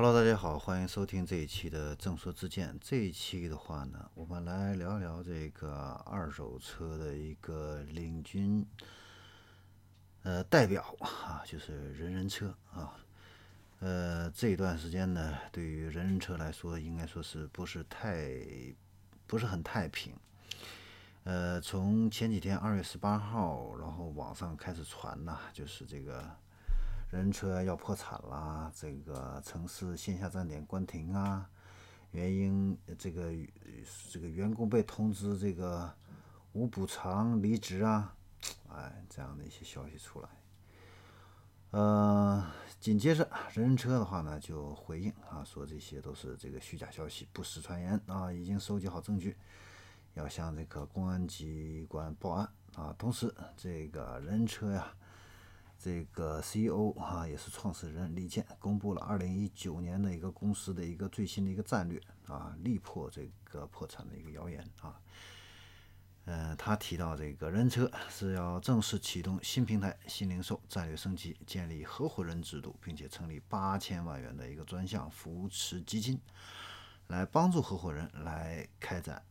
Hello，大家好，欢迎收听这一期的正说之见。这一期的话呢，我们来聊聊这个二手车的一个领军呃代表啊，就是人人车啊。呃，这一段时间呢，对于人人车来说，应该说是不是太不是很太平。呃，从前几天二月十八号，然后网上开始传呐，就是这个。人车要破产啦，这个城市线下站点关停啊，原因这个这个员工被通知这个无补偿离职啊，哎，这样的一些消息出来。呃，紧接着人车的话呢就回应啊，说这些都是这个虚假消息，不实传言啊，已经收集好证据，要向这个公安机关报案啊。同时，这个人车呀。这个 CEO 啊，也是创始人李健公布了二零一九年的一个公司的一个最新的一个战略啊，力破这个破产的一个谣言啊。嗯，他提到这个人车是要正式启动新平台、新零售战略升级，建立合伙人制度，并且成立八千万元的一个专项扶持基金，来帮助合伙人来开展。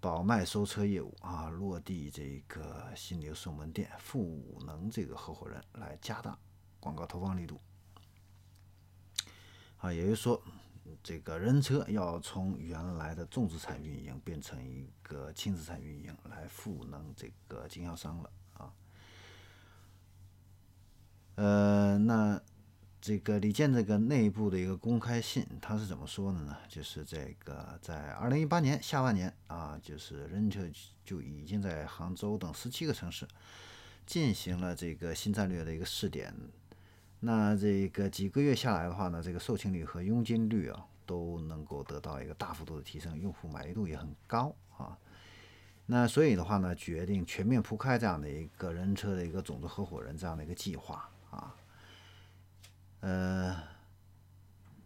保卖收车业务啊，落地这个新零售门店，赋能这个合伙人来加大广告投放力度。啊，也就是说，这个人车要从原来的重资产运营变成一个轻资产运营，来赋能这个经销商了啊。呃，那。这个李健这个内部的一个公开信，他是怎么说的呢？就是这个在二零一八年下半年啊，就是人车就已经在杭州等十七个城市进行了这个新战略的一个试点。那这个几个月下来的话呢，这个售罄率和佣金率啊都能够得到一个大幅度的提升，用户满意度也很高啊。那所以的话呢，决定全面铺开这样的一个人车的一个种子合伙人这样的一个计划啊。呃，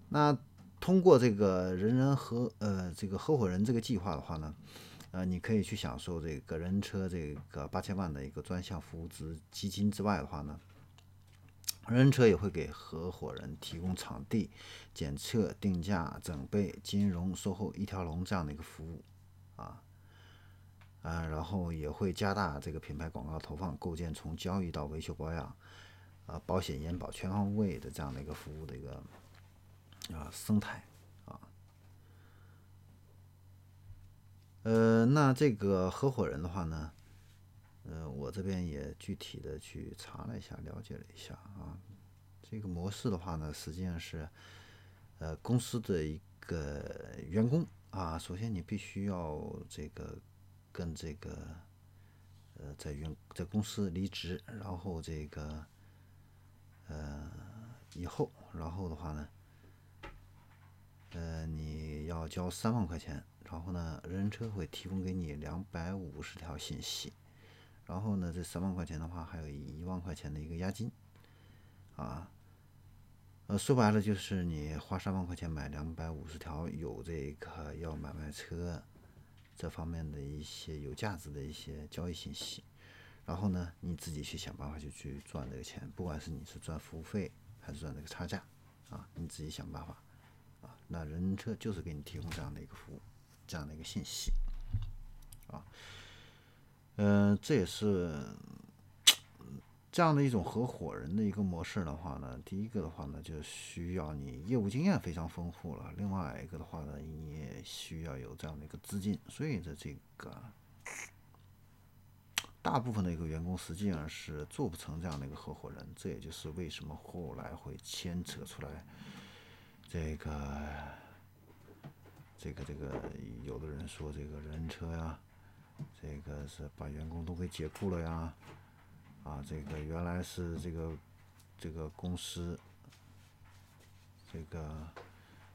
那通过这个人人合呃这个合伙人这个计划的话呢，呃，你可以去享受这个人车这个八千万的一个专项扶持基金之外的话呢，人车也会给合伙人提供场地、检测、定价、整备、金融、售后一条龙这样的一个服务啊，啊，然后也会加大这个品牌广告投放，构建从交易到维修保养。啊，保险、延保全方位的这样的一个服务的一个啊生态啊，呃，那这个合伙人的话呢，呃，我这边也具体的去查了一下，了解了一下啊，这个模式的话呢，实际上是呃公司的一个员工啊，首先你必须要这个跟这个呃在员在公司离职，然后这个。呃，以后，然后的话呢，呃，你要交三万块钱，然后呢，人人车会提供给你两百五十条信息，然后呢，这三万块钱的话，还有一万块钱的一个押金，啊，呃，说白了就是你花三万块钱买两百五十条有这个要买卖车这方面的一些有价值的一些交易信息。然后呢，你自己去想办法就去赚这个钱，不管是你是赚服务费还是赚这个差价，啊，你自己想办法，啊，那人车就是给你提供这样的一个服务，这样的一个信息，啊，嗯，这也是这样的一种合伙人的一个模式的话呢，第一个的话呢，就需要你业务经验非常丰富了，另外一个的话呢，你也需要有这样的一个资金，所以在这个。大部分的一个员工实际上是做不成这样的一个合伙人，这也就是为什么后来会牵扯出来这个这个这个，有的人说这个人车呀，这个是把员工都给解雇了呀，啊，这个原来是这个这个公司这个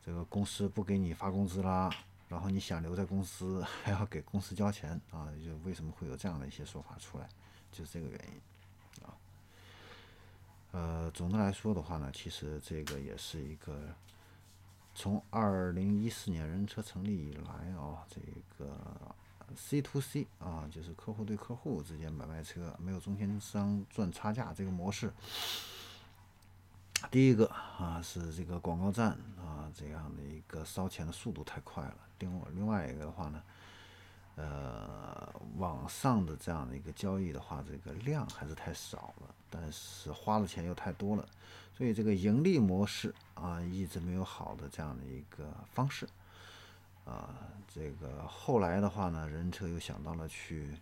这个公司不给你发工资啦。然后你想留在公司，还要给公司交钱啊？就为什么会有这样的一些说法出来？就是这个原因啊。呃，总的来说的话呢，其实这个也是一个从二零一四年人车成立以来啊，这个 C to C 啊，就是客户对客户之间买卖车，没有中间商赚差价这个模式，第一个啊是这个广告站啊这样的一个烧钱的速度太快了，另外另外一个的话呢，呃网上的这样的一个交易的话，这个量还是太少了，但是花的钱又太多了，所以这个盈利模式啊一直没有好的这样的一个方式啊，这个后来的话呢，人车又想到了去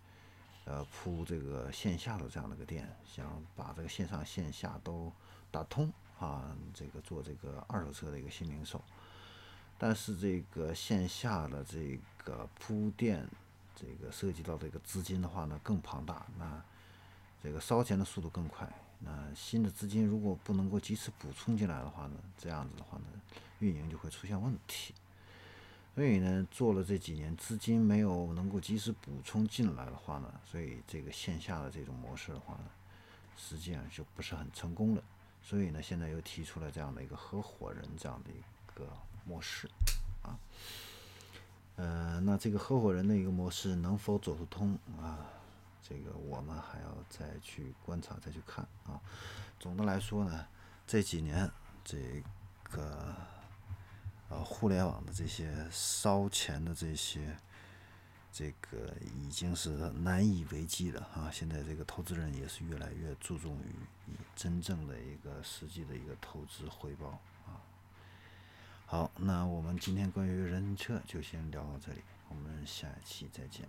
呃铺这个线下的这样的一个店，想把这个线上线下都打通。啊，这个做这个二手车的一个新零售，但是这个线下的这个铺垫，这个涉及到这个资金的话呢更庞大，那这个烧钱的速度更快，那新的资金如果不能够及时补充进来的话呢，这样子的话呢，运营就会出现问题。所以呢，做了这几年资金没有能够及时补充进来的话呢，所以这个线下的这种模式的话呢，实际上就不是很成功了。所以呢，现在又提出了这样的一个合伙人这样的一个模式，啊，呃，那这个合伙人的一个模式能否走得通啊？这个我们还要再去观察、再去看啊。总的来说呢，这几年这个呃互联网的这些烧钱的这些。这个已经是难以为继了啊！现在这个投资人也是越来越注重于真正的一个实际的一个投资回报啊。好，那我们今天关于人车就先聊到这里，我们下一期再见。